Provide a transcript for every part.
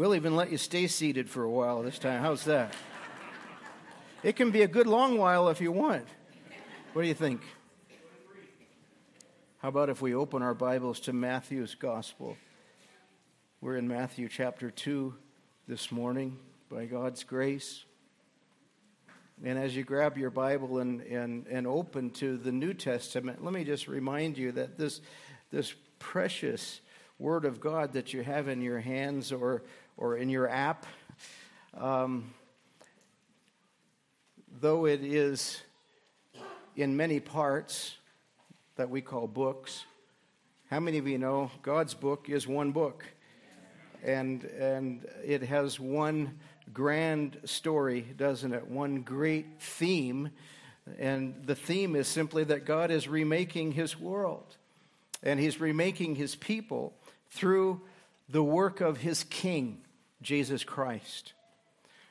We'll even let you stay seated for a while this time. How's that? It can be a good long while if you want. What do you think? How about if we open our Bibles to Matthew's Gospel? We're in Matthew chapter 2 this morning by God's grace. And as you grab your Bible and, and, and open to the New Testament, let me just remind you that this, this precious Word of God that you have in your hands or, or in your app, um, though it is in many parts that we call books, how many of you know God's book is one book? And, and it has one grand story, doesn't it? One great theme. And the theme is simply that God is remaking his world and he's remaking his people through the work of his king, Jesus Christ.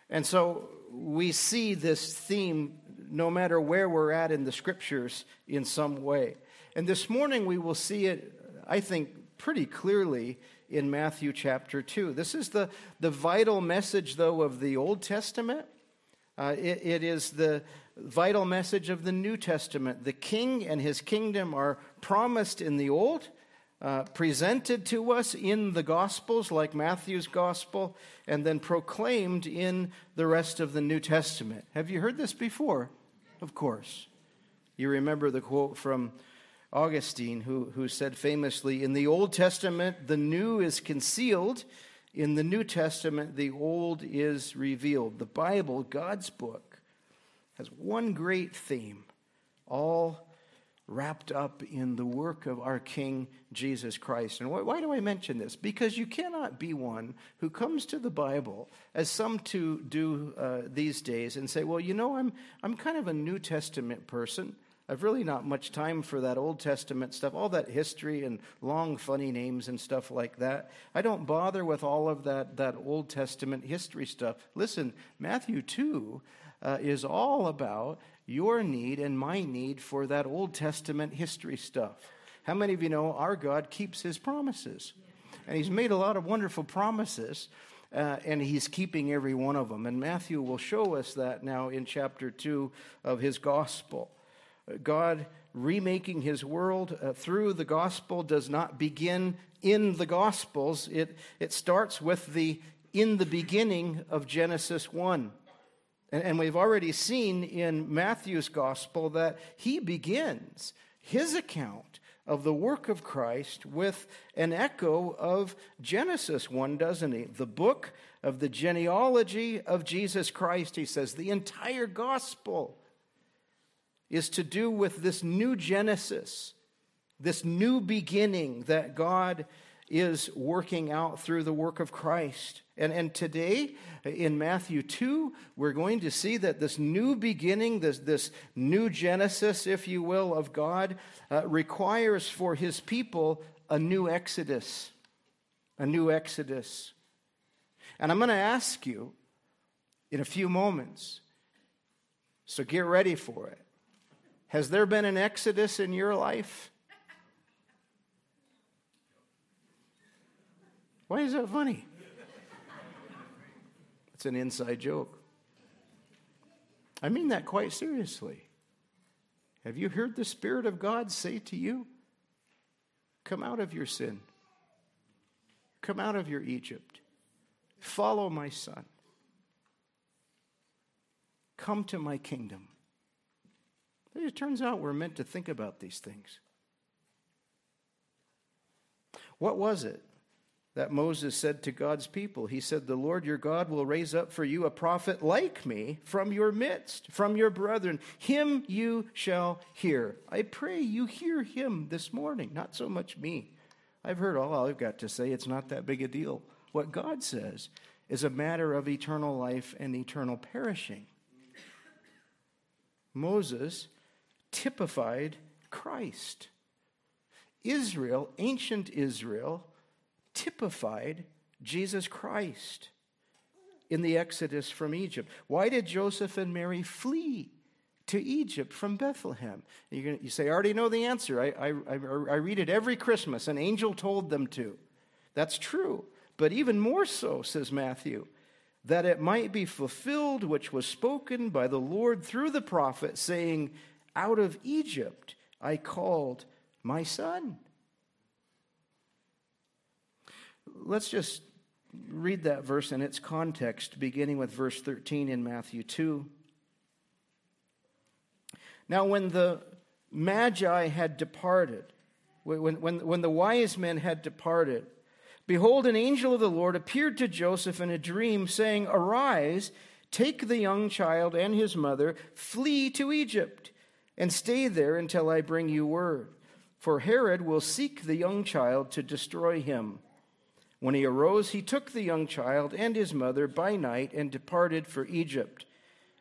And so we see this theme no matter where we're at in the scriptures in some way. And this morning we will see it, I think, pretty clearly in Matthew chapter 2. This is the, the vital message, though, of the Old Testament. Uh, it, it is the vital message of the New Testament. The king and his kingdom are promised in the Old, uh, presented to us in the Gospels, like Matthew's Gospel, and then proclaimed in the rest of the New Testament. Have you heard this before? Of course. You remember the quote from Augustine, who, who said famously, In the Old Testament, the new is concealed. In the New Testament, the old is revealed. The Bible, God's book, has one great theme, all wrapped up in the work of our King Jesus Christ. And why, why, do I mention this? Because you cannot be one who comes to the Bible, as some to do uh, these days, and say, well, you know, I'm, I'm kind of a New Testament person. I've really not much time for that Old Testament stuff, all that history and long, funny names and stuff like that. I don't bother with all of that, that Old Testament history stuff. Listen, Matthew 2 uh, is all about your need and my need for that Old Testament history stuff. How many of you know our God keeps his promises? And he's made a lot of wonderful promises, uh, and he's keeping every one of them. And Matthew will show us that now in chapter 2 of his gospel. God remaking his world uh, through the gospel does not begin in the gospels, it, it starts with the in the beginning of Genesis 1. And, we've already seen in Matthew's gospel that he begins his account of the work of Christ with an echo of Genesis 1, doesn't he? The book of the genealogy of Jesus Christ, he says. The entire gospel is to do with this new Genesis, this new beginning that God is working out through the work of Christ. And, and today, in Matthew 2, we're going to see that this new beginning, this, this new Genesis, if you will, of God, uh, requires for his people a new exodus. A new exodus. And I'm going to ask you in a few moments, so get ready for it. Has there been an exodus in your life? Why is that funny? It's an inside joke. I mean that quite seriously. Have you heard the Spirit of God say to you, Come out of your sin, come out of your Egypt, follow my Son, come to my kingdom? It turns out we're meant to think about these things. What was it that Moses said to God's people. He said, The Lord your God will raise up for you a prophet like me from your midst, from your brethren. Him you shall hear. I pray you hear him this morning, not so much me. I've heard all I've got to say. It's not that big a deal. What God says is a matter of eternal life and eternal perishing. Moses typified Christ. Israel, ancient Israel, typified Jesus Christ in the Exodus from Egypt. Why did Joseph and Mary flee to Egypt from Bethlehem? You say, I already know the answer. I, I, I, I read it every Christmas. An angel told them to. That's true. but even more so, says Matthew, that it might be fulfilled which was spoken by the Lord through the prophet, saying, Out of Egypt I called my son. Let's just read that verse in its context, beginning with verse 13 in Matthew 2. Now, when the Magi had departed, when, when, when the wise men had departed, behold, an angel of the Lord appeared to Joseph in a dream, saying, Arise, take the young child and his mother, flee to Egypt, and stay there until I bring you word. For Herod will seek the young child to destroy him. When he arose, he took the young child and his mother by night and departed for Egypt,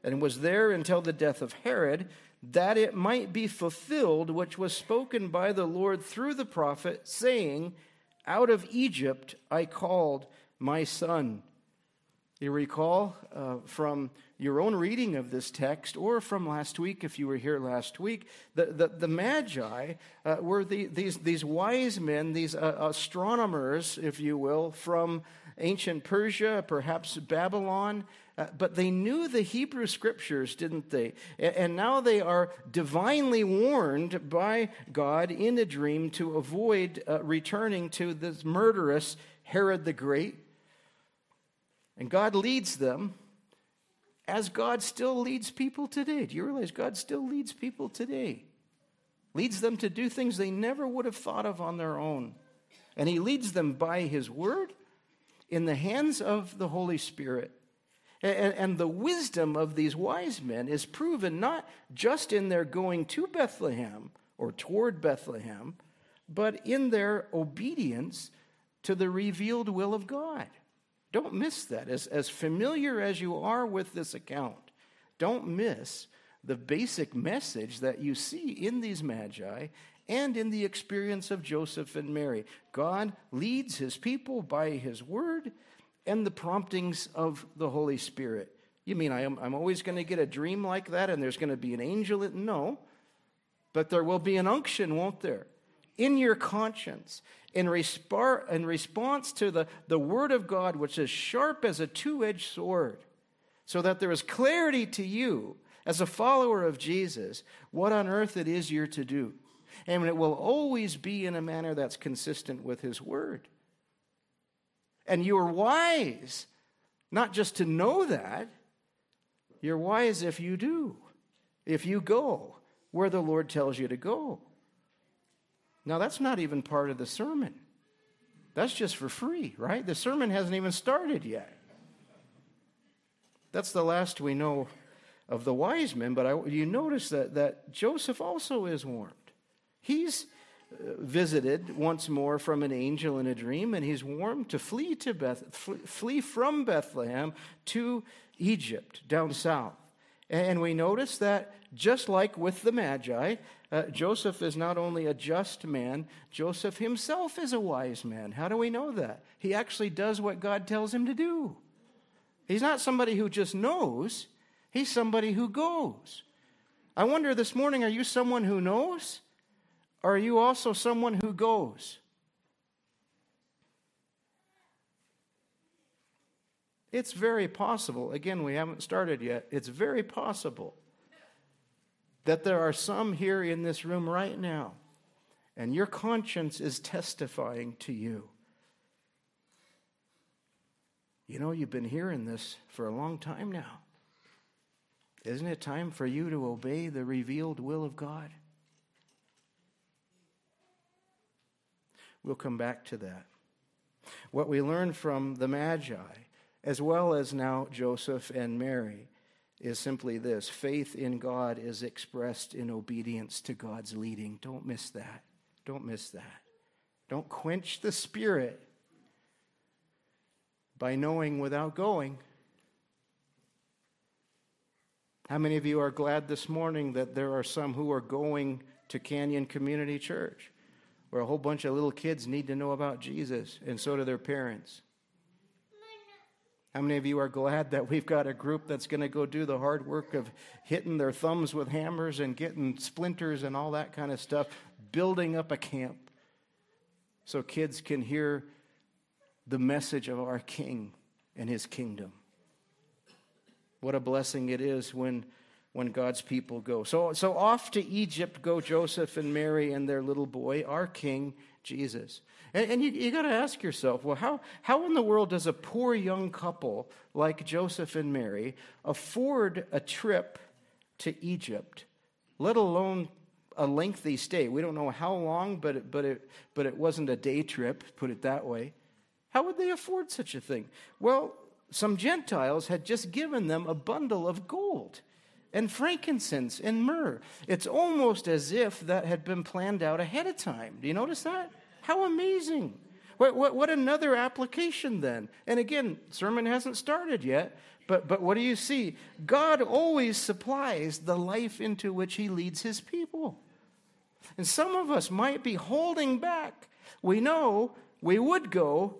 and was there until the death of Herod that it might be fulfilled which was spoken by the Lord through the prophet, saying, Out of Egypt I called my son. You recall uh, from your own reading of this text, or from last week, if you were here last week, the, the, the Magi uh, were the, these, these wise men, these uh, astronomers, if you will, from ancient Persia, perhaps Babylon, uh, but they knew the Hebrew scriptures, didn't they? And now they are divinely warned by God in a dream to avoid uh, returning to this murderous Herod the Great. And God leads them as God still leads people today. Do you realize God still leads people today? Leads them to do things they never would have thought of on their own. And He leads them by His word in the hands of the Holy Spirit. And, the wisdom of these wise men is proven not just in their going to Bethlehem or toward Bethlehem, but in their obedience to the revealed will of God. Don't miss that. As, as familiar as you are with this account, don't miss the basic message that you see in these magi and in the experience of Joseph and Mary. God leads his people by his word and the promptings of the Holy Spirit. You mean I am, I'm always going to get a dream like that and there's going to be an angel? No. But there will be an unction, won't there? In your conscience, in, in response to the, the Word of God, which is sharp as a two edged sword, so that there is clarity to you as a follower of Jesus what on earth it is you're to do. And it will always be in a manner that's consistent with His Word. And you are wise, not just to know that, you're wise if you do, if you go where the Lord tells you to go. Now, that's not even part of the sermon. That's just for free, right? The sermon hasn't even started yet. That's the last we know of the wise men, but I, you notice that, that Joseph also is warned. He's uh, visited once more from an angel in a dream, and he's warned to flee to Beth, flee from Bethlehem to Egypt down south. And we notice that just like with the Magi, uh, Joseph is not only a just man, Joseph himself is a wise man. How do we know that? He actually does what God tells him to do. He's not somebody who just knows, he's somebody who goes. I wonder this morning are you someone who knows? Are you also someone who goes? It's very possible, again, we haven't started yet, it's very possible that there are some here in this room right now, and your conscience is testifying to you. You know, you've been hearing this for a long time now. Isn't it time for you to obey the revealed will of God? We'll come back to that. What we learn from the Magi, as well as now Joseph and Mary, is simply this faith in God is expressed in obedience to God's leading. Don't miss that. Don't miss that. Don't quench the Spirit by knowing without going. How many of you are glad this morning that there are some who are going to Canyon Community Church? where a whole bunch of little kids need to know about Jesus, and so do their parents. How many of you are glad that we've got a group that's going to go do the hard work of hitting their thumbs with hammers and getting splinters and all that kind of stuff, building up a camp so kids can hear the message of our King and his kingdom. What a blessing it is when, when God's people go. So, so off to Egypt go Joseph and Mary and their little boy, our King Jesus. And, and you, you got to ask yourself well, how, how in the world does a poor young couple like Joseph and Mary afford a trip to Egypt, let alone a lengthy stay? We don't know how long, but it, but, it, but it wasn't a day trip, put it that way. How would they afford such a thing? Well, some Gentiles had just given them a bundle of gold and frankincense and myrrh. It's almost as if that had been planned out ahead of time. Do you notice that? How amazing. What, what, what another application then? And again, sermon hasn't started yet, but, but what do you see? God always supplies the life into which he leads his people. And some of us might be holding back. We know we would go,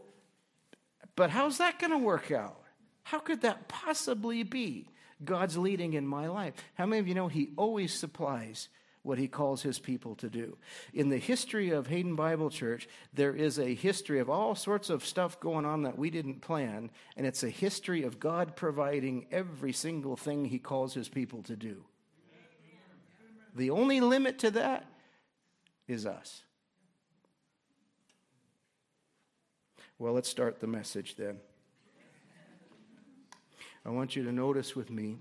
but how's that going to work out? How could that possibly be God's leading in my life? How many of you know He always supplies what He calls His people to do? In the history of Hayden Bible Church, there is a history of all sorts of stuff going on that we didn't plan, and it's a history of God providing every single thing He calls His people to do. The only limit to that is us. Well, let's start the message then. I want you to notice with me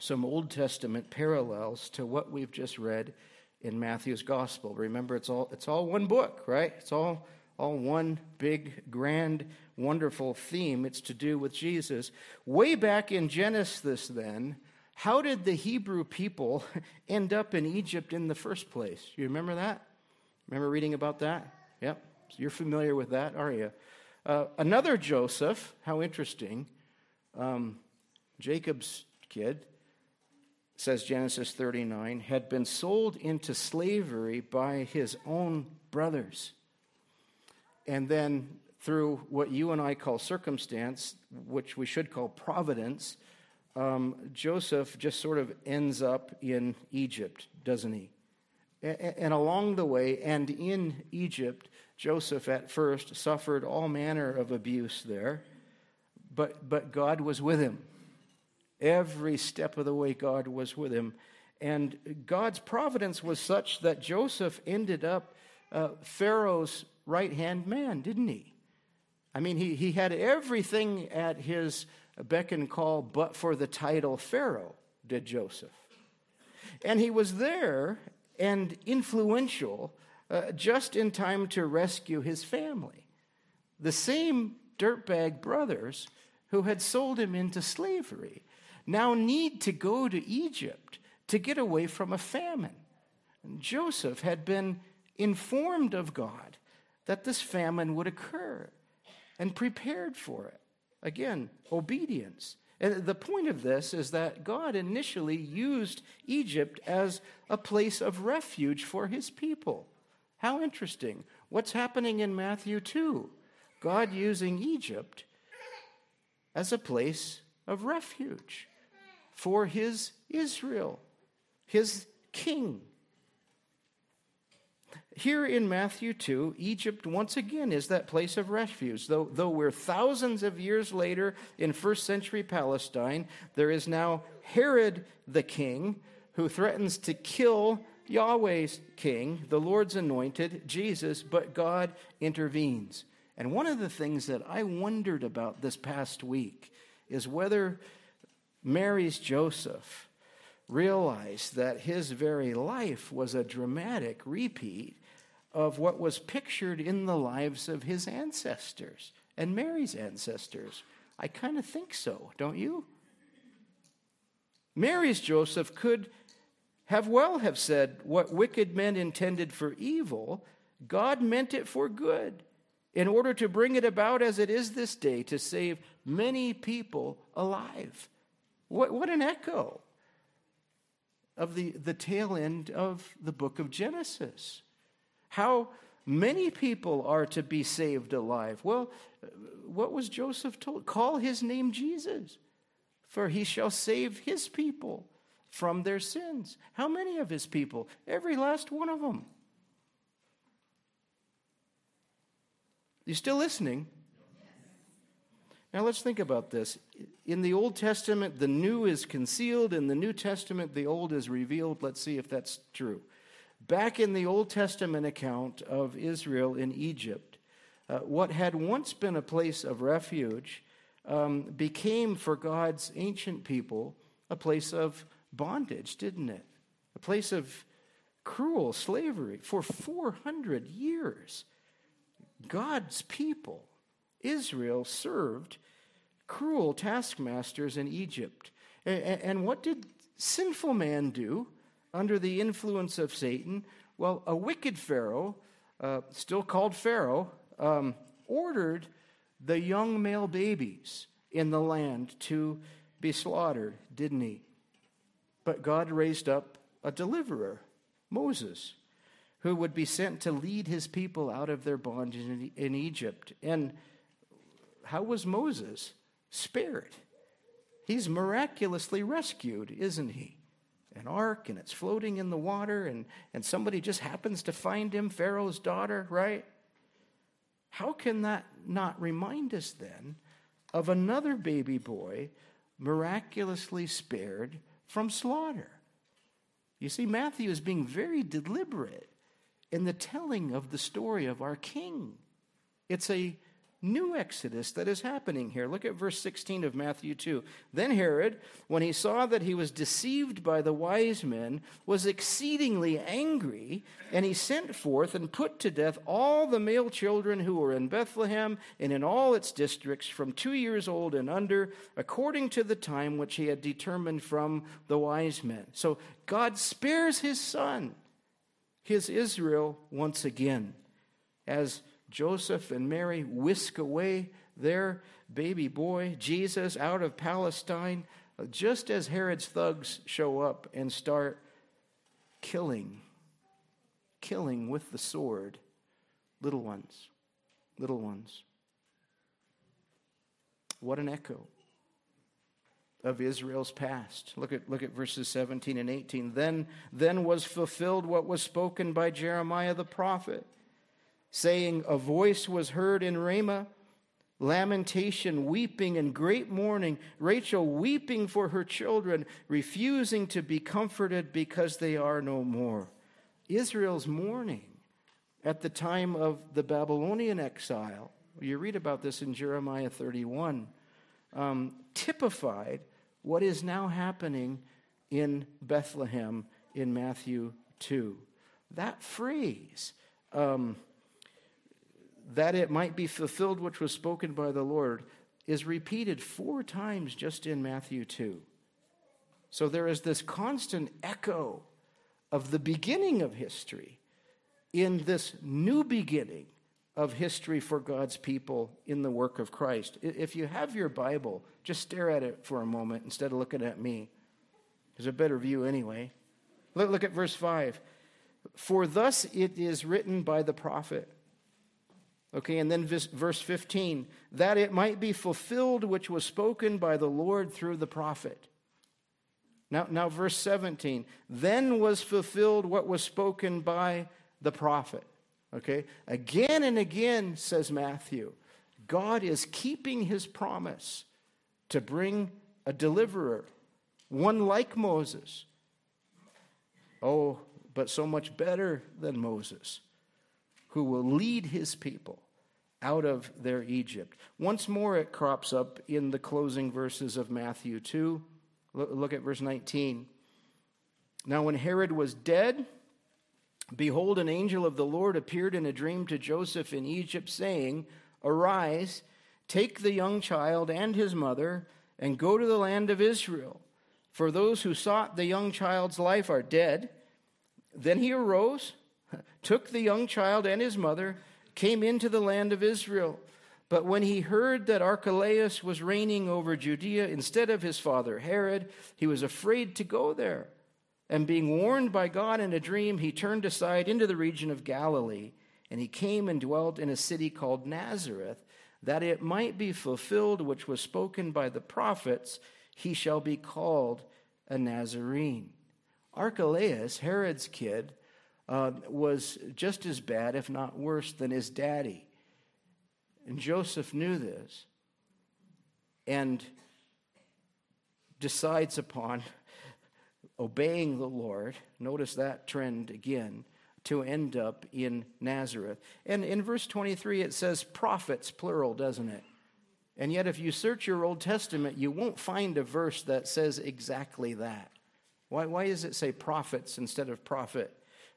some Old Testament parallels to what we've just read in Matthew's gospel. Remember, it's all, it's all one book, right? It's all, all one big, grand, wonderful theme. It's to do with Jesus. Way back in Genesis, then, how did the Hebrew people end up in Egypt in the first place? You remember that? Remember reading about that? Yep. You're familiar with that, are you? Uh, another Joseph, how interesting um, Jacob's kid, says Genesis 39, had been sold into slavery by his own brothers. And then, through what you and I call circumstance, which we should call providence, um, Joseph just sort of ends up in Egypt, doesn't he? And along the way, and in Egypt, Joseph at first suffered all manner of abuse there but, but God was with him. Every step of the way, God was with him. And God's providence was such that Joseph ended up uh, Pharaoh's right hand man, didn't he? I mean, he, he had everything at his beck and call but for the title Pharaoh, did Joseph. And he was there and influential uh, just in time to rescue his family. The same dirtbag brothers who had sold him into slavery now need to go to Egypt to get away from a famine. And Joseph had been informed of God that this famine would occur and prepared for it. Again, obedience. And the point of this is that God initially used Egypt as a place of refuge for his people. How interesting. What's happening in Matthew 2? God using Egypt as a place of refuge for his Israel, his king. Here in Matthew 2, Egypt once again is that place of refuge. Though, though we're thousands of years later in first century Palestine, there is now Herod the king who threatens to kill Yahweh's king, the Lord's anointed, Jesus, but God intervenes. And one of the things that I wondered about this past week is whether Mary's Joseph realized that his very life was a dramatic repeat of what was pictured in the lives of his ancestors and Mary's ancestors. I kind of think so, don't you? Mary's Joseph could have well have said what wicked men intended for evil, God meant it for good in order to bring it about as it is this day to save many people alive. What, what an echo of the, the tail end of the book of Genesis. How many people are to be saved alive? Well, what was Joseph told? Call his name Jesus, for he shall save his people from their sins. How many of his people? Every last one of them. You still listening? Now let's think about this. In the Old Testament, the new is concealed. In the New Testament, the old is revealed. Let's see if that's true. Back in the Old Testament account of Israel in Egypt, uh, what had once been a place of refuge um, became for God's ancient people a place of bondage, didn't it? A place of cruel slavery for 400 years. God's people Israel served cruel taskmasters in Egypt. And what did sinful man do under the influence of Satan? Well, a wicked Pharaoh, uh, still called Pharaoh, um, ordered the young male babies in the land to be slaughtered, didn't he? But God raised up a deliverer, Moses, who would be sent to lead his people out of their bondage in, in Egypt. And how was Moses spared? He's miraculously rescued, isn't he? An ark, and it's floating in the water, and, and somebody just happens to find him, Pharaoh's daughter, right? How can that not remind us then of another baby boy miraculously spared from slaughter? You see, Matthew is being very deliberate in the telling of the story of our king. It's a new exodus that is happening here. Look at verse 16 of Matthew 2. Then Herod, when he saw that he was deceived by the wise men, was exceedingly angry, and he sent forth and put to death all the male children who were in Bethlehem and in all its districts from two years old and under, according to the time which he had determined from the wise men. So God spares his son, his Israel, once again, as Joseph and Mary whisk away their baby boy, Jesus, out of Palestine, just as Herod's thugs show up and start killing, killing with the sword little ones, little ones. What an echo of Israel's past. Look at, look at verses 17 and 18. Then, then was fulfilled what was spoken by Jeremiah the prophet saying, A voice was heard in Ramah, lamentation, weeping, and great mourning. Rachel weeping for her children, refusing to be comforted because they are no more. Israel's mourning at the time of the Babylonian exile. You read about this in Jeremiah 31, um, typified what is now happening in Bethlehem in Matthew 2. That phrase, um, that it might be fulfilled which was spoken by the Lord, is repeated four times just in Matthew 2. So there is this constant echo of the beginning of history in this new beginning of history for God's people in the work of Christ. If you have your Bible, just stare at it for a moment instead of looking at me. There's a better view anyway. Look, at verse 5. For thus it is written by the prophet. Okay, and then verse 15, that it might be fulfilled which was spoken by the Lord through the prophet. Now, now verse 17, then was fulfilled what was spoken by the prophet. Okay, again and again, says Matthew, God is keeping his promise to bring a deliverer, one like Moses. Oh, but so much better than Moses who will lead his people out of their Egypt. Once more, it crops up in the closing verses of Matthew 2. Look at verse 19. Now, when Herod was dead, behold, an angel of the Lord appeared in a dream to Joseph in Egypt, saying, Arise, take the young child and his mother, and go to the land of Israel. For those who sought the young child's life are dead. Then he arose took the young child and his mother, came into the land of Israel. But when he heard that Archelaus was reigning over Judea instead of his father Herod, he was afraid to go there. And being warned by God in a dream, he turned aside into the region of Galilee, and he came and dwelt in a city called Nazareth, that it might be fulfilled which was spoken by the prophets, he shall be called a Nazarene. Archelaus, Herod's kid, uh, was just as bad, if not worse, than his daddy. And Joseph knew this. and decides upon obeying the Lord. Notice that trend again to end up in Nazareth. And in verse 23, it says prophets, plural, doesn't it? And yet, if you search your Old Testament, you won't find a verse that says exactly that. Why, why does it say prophets instead of prophet?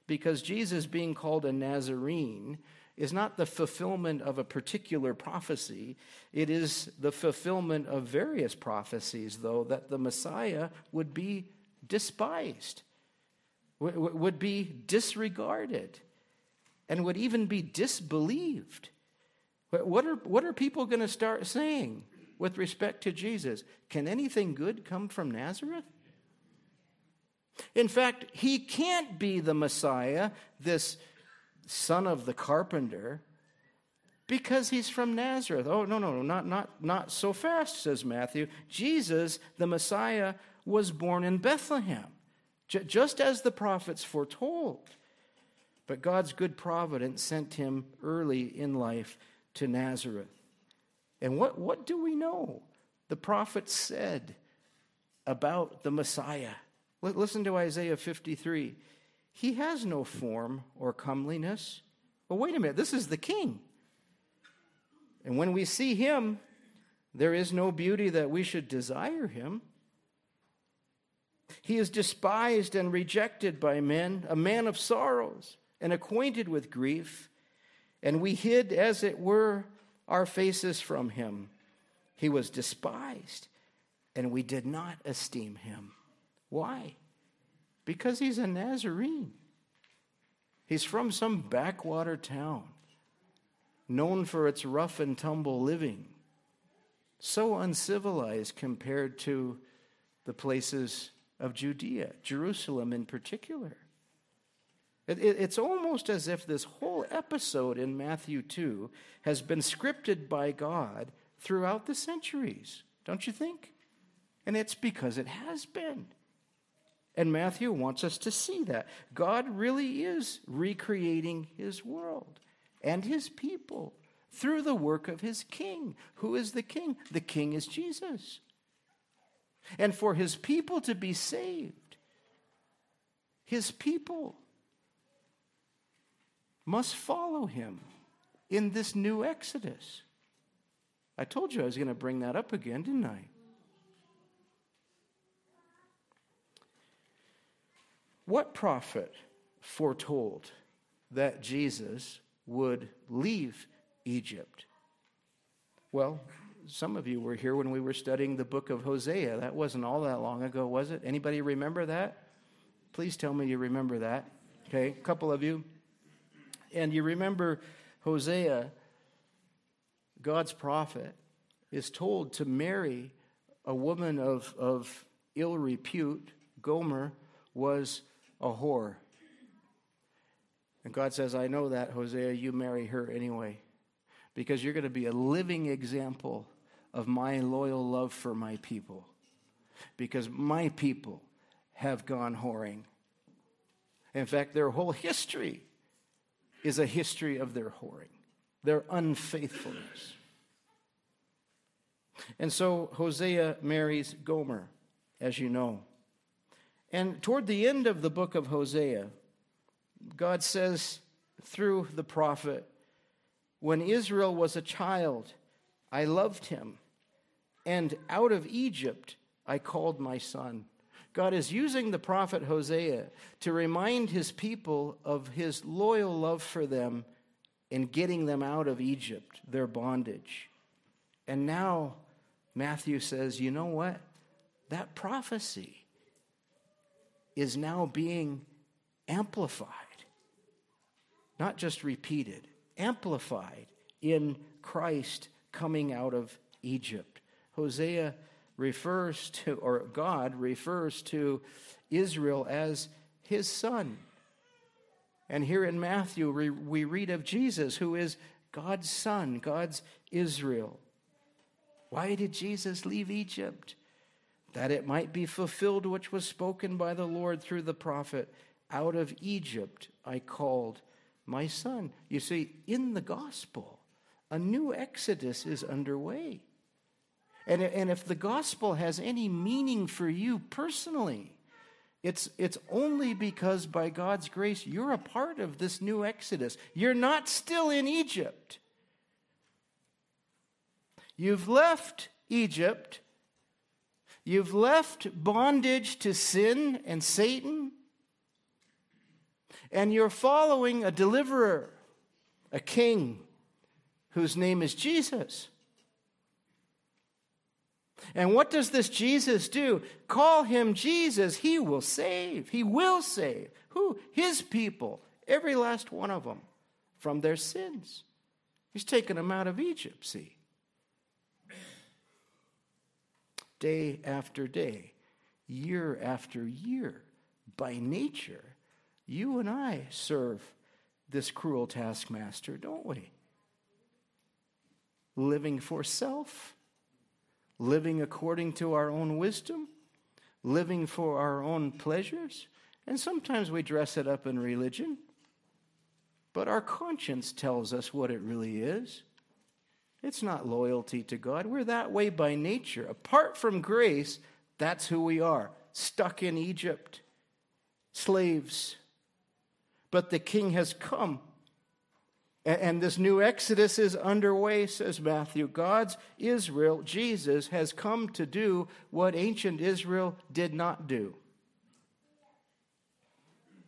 Because Jesus being called a Nazarene is not the fulfillment of a particular prophecy, it is the fulfillment of various prophecies, though, that the Messiah would be despised, would be disregarded, and would even be disbelieved. What are, what are people going to start saying with respect to Jesus? Can anything good come from Nazareth? In fact, he can't be the Messiah, this son of the carpenter, because he's from Nazareth. Oh, no, no, no, not, not, not so fast, says Matthew. Jesus, the Messiah, was born in Bethlehem, just as the prophets foretold. But God's good providence sent him early in life to Nazareth. And what, what do we know? The prophets said about the Messiah. Listen to Isaiah 53. He has no form or comeliness. But wait a minute, this is the king. And when we see him, there is no beauty that we should desire him. He is despised and rejected by men, a man of sorrows and acquainted with grief, and we hid, as it were, our faces from him. He was despised, and we did not esteem him. Why? Because he's a Nazarene. He's from some backwater town, known for its rough and tumble living, so uncivilized compared to the places of Judea, Jerusalem in particular. It, it, it's almost as if this whole episode in Matthew 2 has been scripted by God throughout the centuries, don't you think? And it's because it has been. And Matthew wants us to see that. God really is recreating his world and his people through the work of his king. Who is the king? The king is Jesus and for his people to be saved. His people must follow him in this new Exodus. I told you I was going to bring that up again, didn't I? What prophet foretold that Jesus would leave Egypt? Well, some of you were here when we were studying the book of Hosea. That wasn't all that long ago, was it? Anybody remember that? Please tell me you remember that. Okay, a couple of you. And you remember Hosea, God's prophet, is told to marry a woman of, of ill repute. Gomer was a whore. And God says, I know that, Hosea, you marry her anyway, because you're going to be a living example of my loyal love for my people because my people have gone whoring. In fact, their whole history is a history of their whoring, their unfaithfulness. And so Hosea marries Gomer, as you know. And toward the end of the book of Hosea, God says through the prophet, When Israel was a child, I loved him and out of Egypt I called my son. God is using the prophet Hosea to remind his people of his loyal love for them in getting them out of Egypt, their bondage. And now Matthew says, you know what? That prophecy is now being amplified, not just repeated, amplified in Christ coming out of Egypt. Hosea refers to, or God refers to Israel as his son. And here in Matthew, we read of Jesus, who is God's son, God's Israel. Why did Jesus leave Egypt? That it might be fulfilled which was spoken by the Lord through the prophet Out of Egypt I called my son. You see, in the gospel, a new exodus is underway. And, and if the gospel has any meaning for you personally, it's, it's only because by God's grace you're a part of this new Exodus. You're not still in Egypt. You've left Egypt. You've left bondage to sin and Satan. And you're following a deliverer, a king, whose name is Jesus. And what does this Jesus do? Call him Jesus. He will save. He will save. Who? His people, every last one of them, from their sins. He's taken them out of Egypt, see. Day after day, year after year, by nature, you and I serve this cruel taskmaster, don't we? Living for self living according to our own wisdom, living for our own pleasures. And sometimes we dress it up in religion, but our conscience tells us what it really is. It's not loyalty to God. We're that way by nature. Apart from grace, that's who we are stuck in Egypt, slaves. But the king has come and this new exodus is underway, says Matthew. God's Israel, Jesus, has come to do what ancient Israel did not do.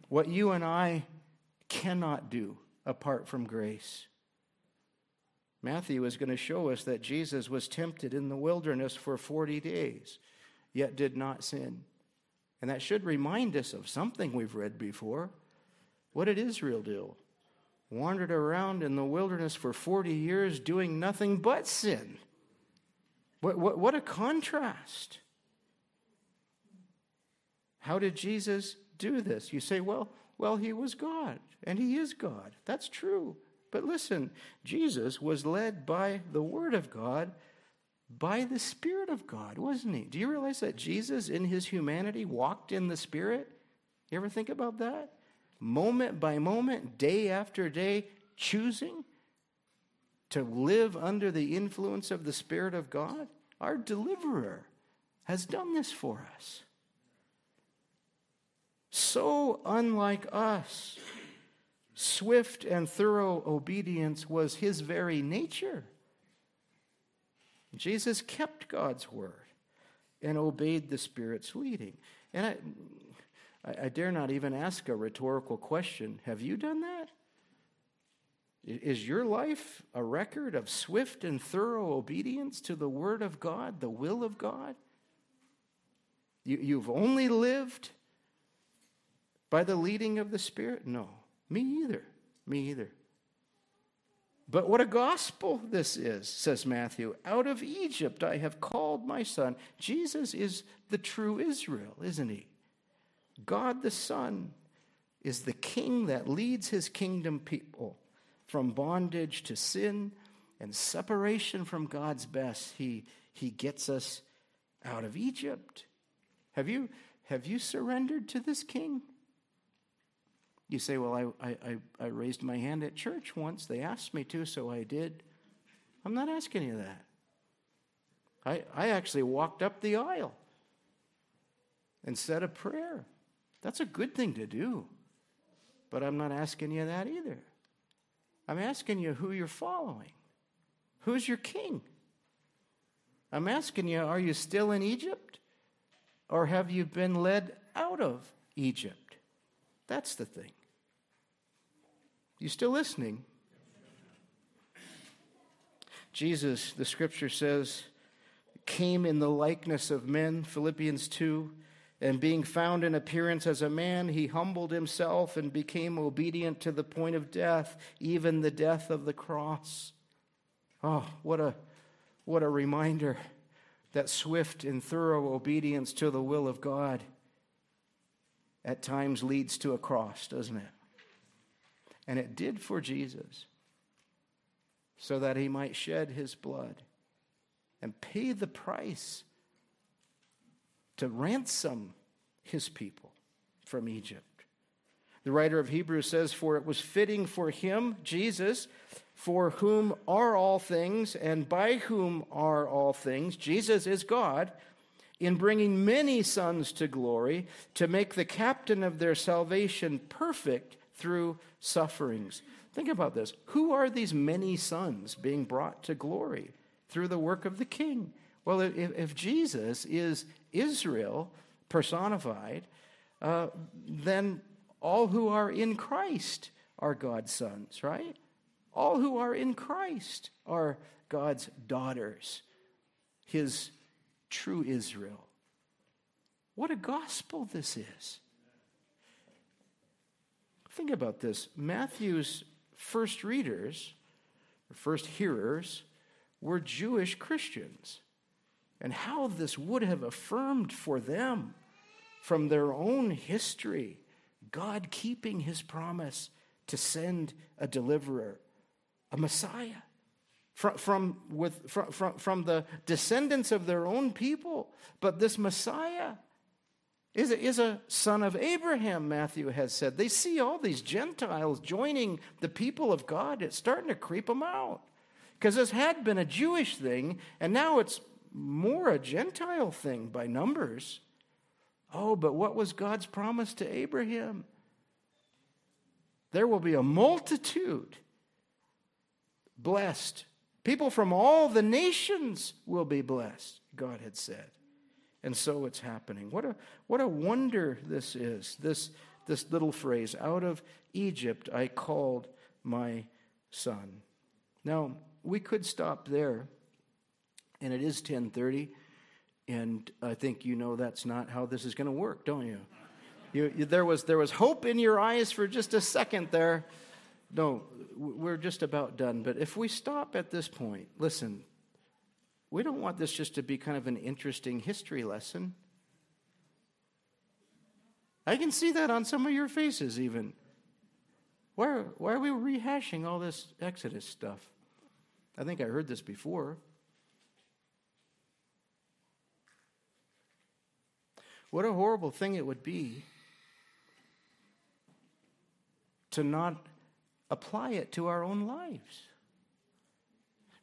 What you and I cannot do apart from grace. Matthew is going to show us that Jesus was tempted in the wilderness for 40 days, yet did not sin. And that should remind us of something we've read before. What did Israel do? wandered around in the wilderness for 40 years doing nothing but sin. What, what, what a contrast. How did Jesus do this? You say, well, well, he was God, and he is God. That's true. But listen, Jesus was led by the Word of God, by the Spirit of God, wasn't he? Do you realize that Jesus, in his humanity, walked in the Spirit? You ever think about that? moment by moment, day after day, choosing to live under the influence of the Spirit of God? Our deliverer has done this for us. So unlike us, swift and thorough obedience was his very nature. Jesus kept God's word and obeyed the Spirit's leading. And I, I, I dare not even ask a rhetorical question. Have you done that? Is your life a record of swift and thorough obedience to the Word of God, the will of God? You, you've only lived by the leading of the Spirit? No, me either. Me either. But what a gospel this is, says Matthew. Out of Egypt I have called my son. Jesus is the true Israel, isn't he? God the Son is the king that leads his kingdom people from bondage to sin and separation from God's best. He, he gets us out of Egypt. Have you, have you surrendered to this king? You say, Well, I, I, I raised my hand at church once. They asked me to, so I did. I'm not asking you that. I, I actually walked up the aisle and said a prayer. That's a good thing to do. But I'm not asking you that either. I'm asking you who you're following. Who's your king? I'm asking you, are you still in Egypt? Or have you been led out of Egypt? That's the thing. You still listening? Jesus, the scripture says, came in the likeness of men, Philippians 2. And being found in appearance as a man, he humbled himself and became obedient to the point of death, even the death of the cross. Oh, what a, what a reminder that swift and thorough obedience to the will of God at times leads to a cross, doesn't it? And it did for Jesus, so that he might shed his blood and pay the price to ransom his people from Egypt. The writer of Hebrews says, For it was fitting for him, Jesus, for whom are all things, and by whom are all things, Jesus is God, in bringing many sons to glory, to make the captain of their salvation perfect through sufferings. Think about this. Who are these many sons being brought to glory through the work of the king? Well, if, if Jesus is Israel personified, uh, then all who are in Christ are God's sons, right? All who are in Christ are God's daughters, his true Israel. What a gospel this is. Think about this. Matthew's first readers, or first hearers, were Jewish Christians. And how this would have affirmed for them from their own history God keeping his promise to send a deliverer, a Messiah. From, from, with, from, from, from the descendants of their own people. But this Messiah is a, is a son of Abraham, Matthew has said. They see all these Gentiles joining the people of God. It's starting to creep them out. Because this had been a Jewish thing, and now it's more a Gentile thing by numbers. Oh, but what was God's promise to Abraham? There will be a multitude blessed. People from all the nations will be blessed, God had said. And so it's happening. What a, what a wonder this is, this, this little phrase, out of Egypt I called my son. Now, we could stop there, and it is 1030. And I think you know that's not how this is going to work, don't you? you? you? there, was, there was hope in your eyes for just a second there. No, we're just about done. But if we stop at this point, listen, we don't want this just to be kind of an interesting history lesson. I can see that on some of your faces, even. Why, why are we rehashing all this Exodus stuff? I think I heard this before. What a horrible thing it would be to not apply it to our own lives.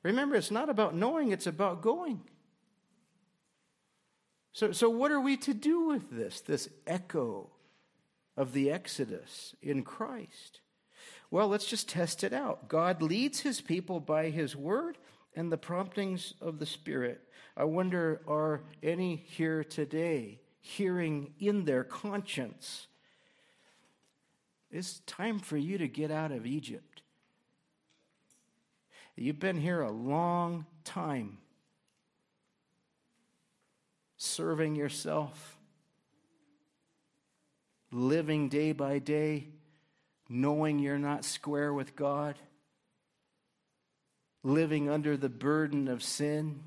Remember, it's not about knowing, it's about going. So, so what are we to do with this, this echo of the Exodus in Christ? Well, let's just test it out. God leads his people by his word and the promptings of the Spirit. I wonder, are any here today hearing in their conscience. It's time for you to get out of Egypt. You've been here a long time, serving yourself, living day by day, knowing you're not square with God, living under the burden of sin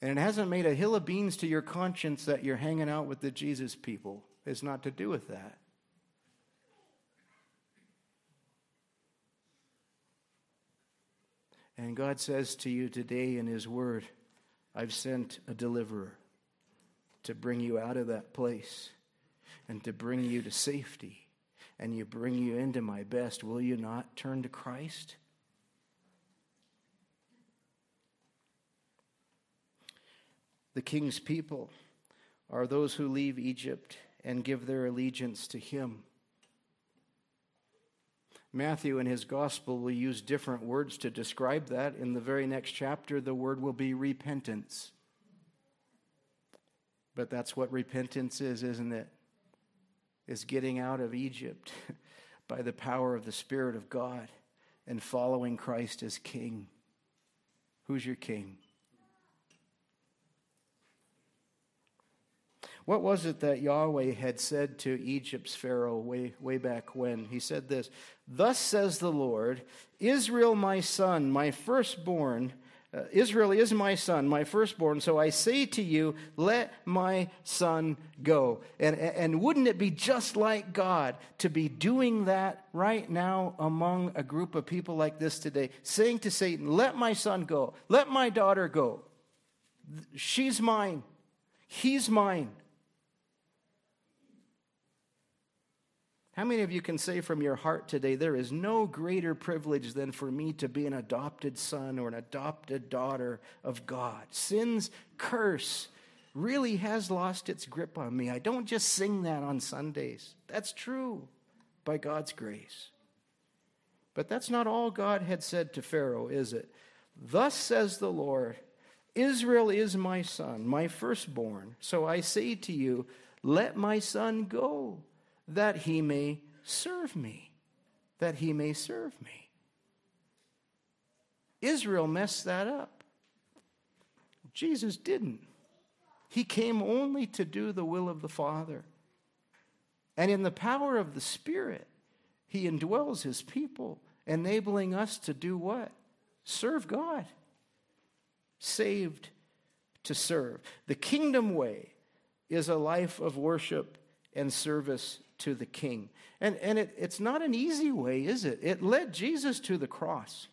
and it hasn't made a hill of beans to your conscience that you're hanging out with the Jesus people. It's not to do with that. And God says to you today in His Word, I've sent a deliverer to bring you out of that place and to bring you to safety and you bring you into my best. Will you not turn to Christ? The king's people are those who leave Egypt and give their allegiance to him. Matthew in his gospel will use different words to describe that. In the very next chapter, the word will be repentance. But that's what repentance is, isn't it? Is getting out of Egypt by the power of the Spirit of God and following Christ as King. Who's your King? What was it that Yahweh had said to Egypt's Pharaoh way, way back when? He said this Thus says the Lord, Israel, my son, my firstborn, uh, Israel is my son, my firstborn. So I say to you, let my son go. And, and wouldn't it be just like God to be doing that right now among a group of people like this today? Saying to Satan, let my son go, let my daughter go. She's mine, he's mine. How many of you can say from your heart today, there is no greater privilege than for me to be an adopted son or an adopted daughter of God? Sin's curse really has lost its grip on me. I don't just sing that on Sundays. That's true by God's grace. But that's not all God had said to Pharaoh, is it? Thus says the Lord Israel is my son, my firstborn. So I say to you, let my son go that he may serve me. That he may serve me. Israel messed that up. Jesus didn't. He came only to do the will of the Father. And in the power of the Spirit, he indwells his people, enabling us to do what? Serve God. Saved to serve. The kingdom way is a life of worship and service to the king. And, and it, it's not an easy way, is it? It led Jesus to the cross.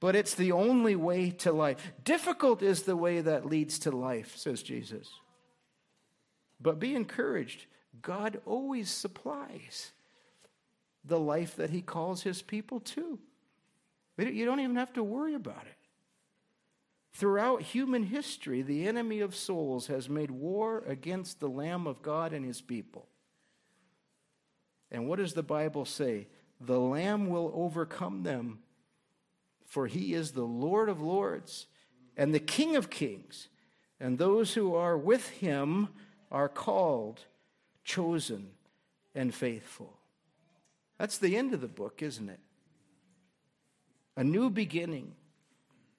But it's the only way to life. Difficult is the way that leads to life, says Jesus. But be encouraged. God always supplies the life that he calls his people to. You don't even have to worry about it. Throughout human history, the enemy of souls has made war against the Lamb of God and his people. And what does the Bible say? The Lamb will overcome them, for he is the Lord of lords and the King of kings. And those who are with him are called, chosen, and faithful. That's the end of the book, isn't it? A new beginning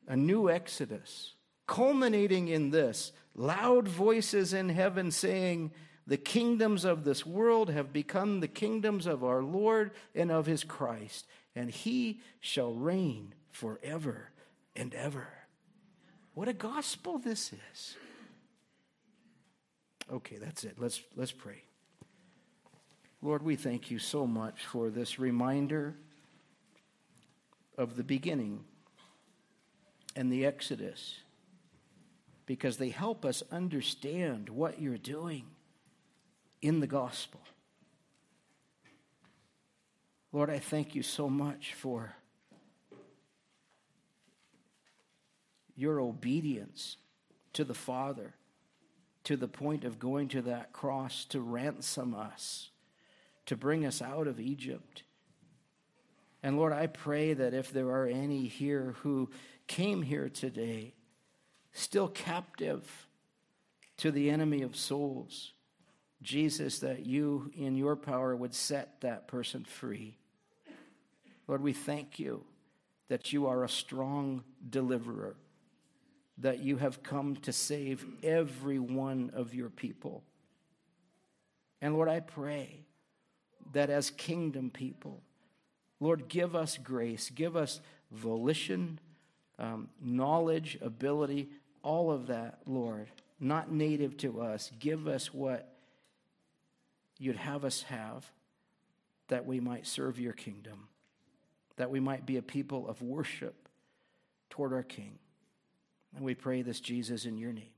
a new exodus, culminating in this loud voices in heaven saying, The kingdoms of this world have become the kingdoms of our Lord and of his Christ, and he shall reign forever and ever. What a gospel this is. Okay, that's it. Let's, let's pray. Lord, we thank you so much for this reminder of the beginning and the Exodus because they help us understand what you're doing in the gospel. Lord, I thank you so much for your obedience to the Father to the point of going to that cross to ransom us, to bring us out of Egypt. And Lord, I pray that if there are any here who came here today, still captive to the enemy of souls. Jesus, that you, in your power, would set that person free. Lord, we thank you that you are a strong deliverer, that you have come to save every one of your people. And Lord, I pray that as kingdom people, Lord, give us grace, give us volition, um, knowledge, ability, all of that, Lord, not native to us. Give us what you'd have us have that we might serve your kingdom, that we might be a people of worship toward our King. And we pray this, Jesus, in your name.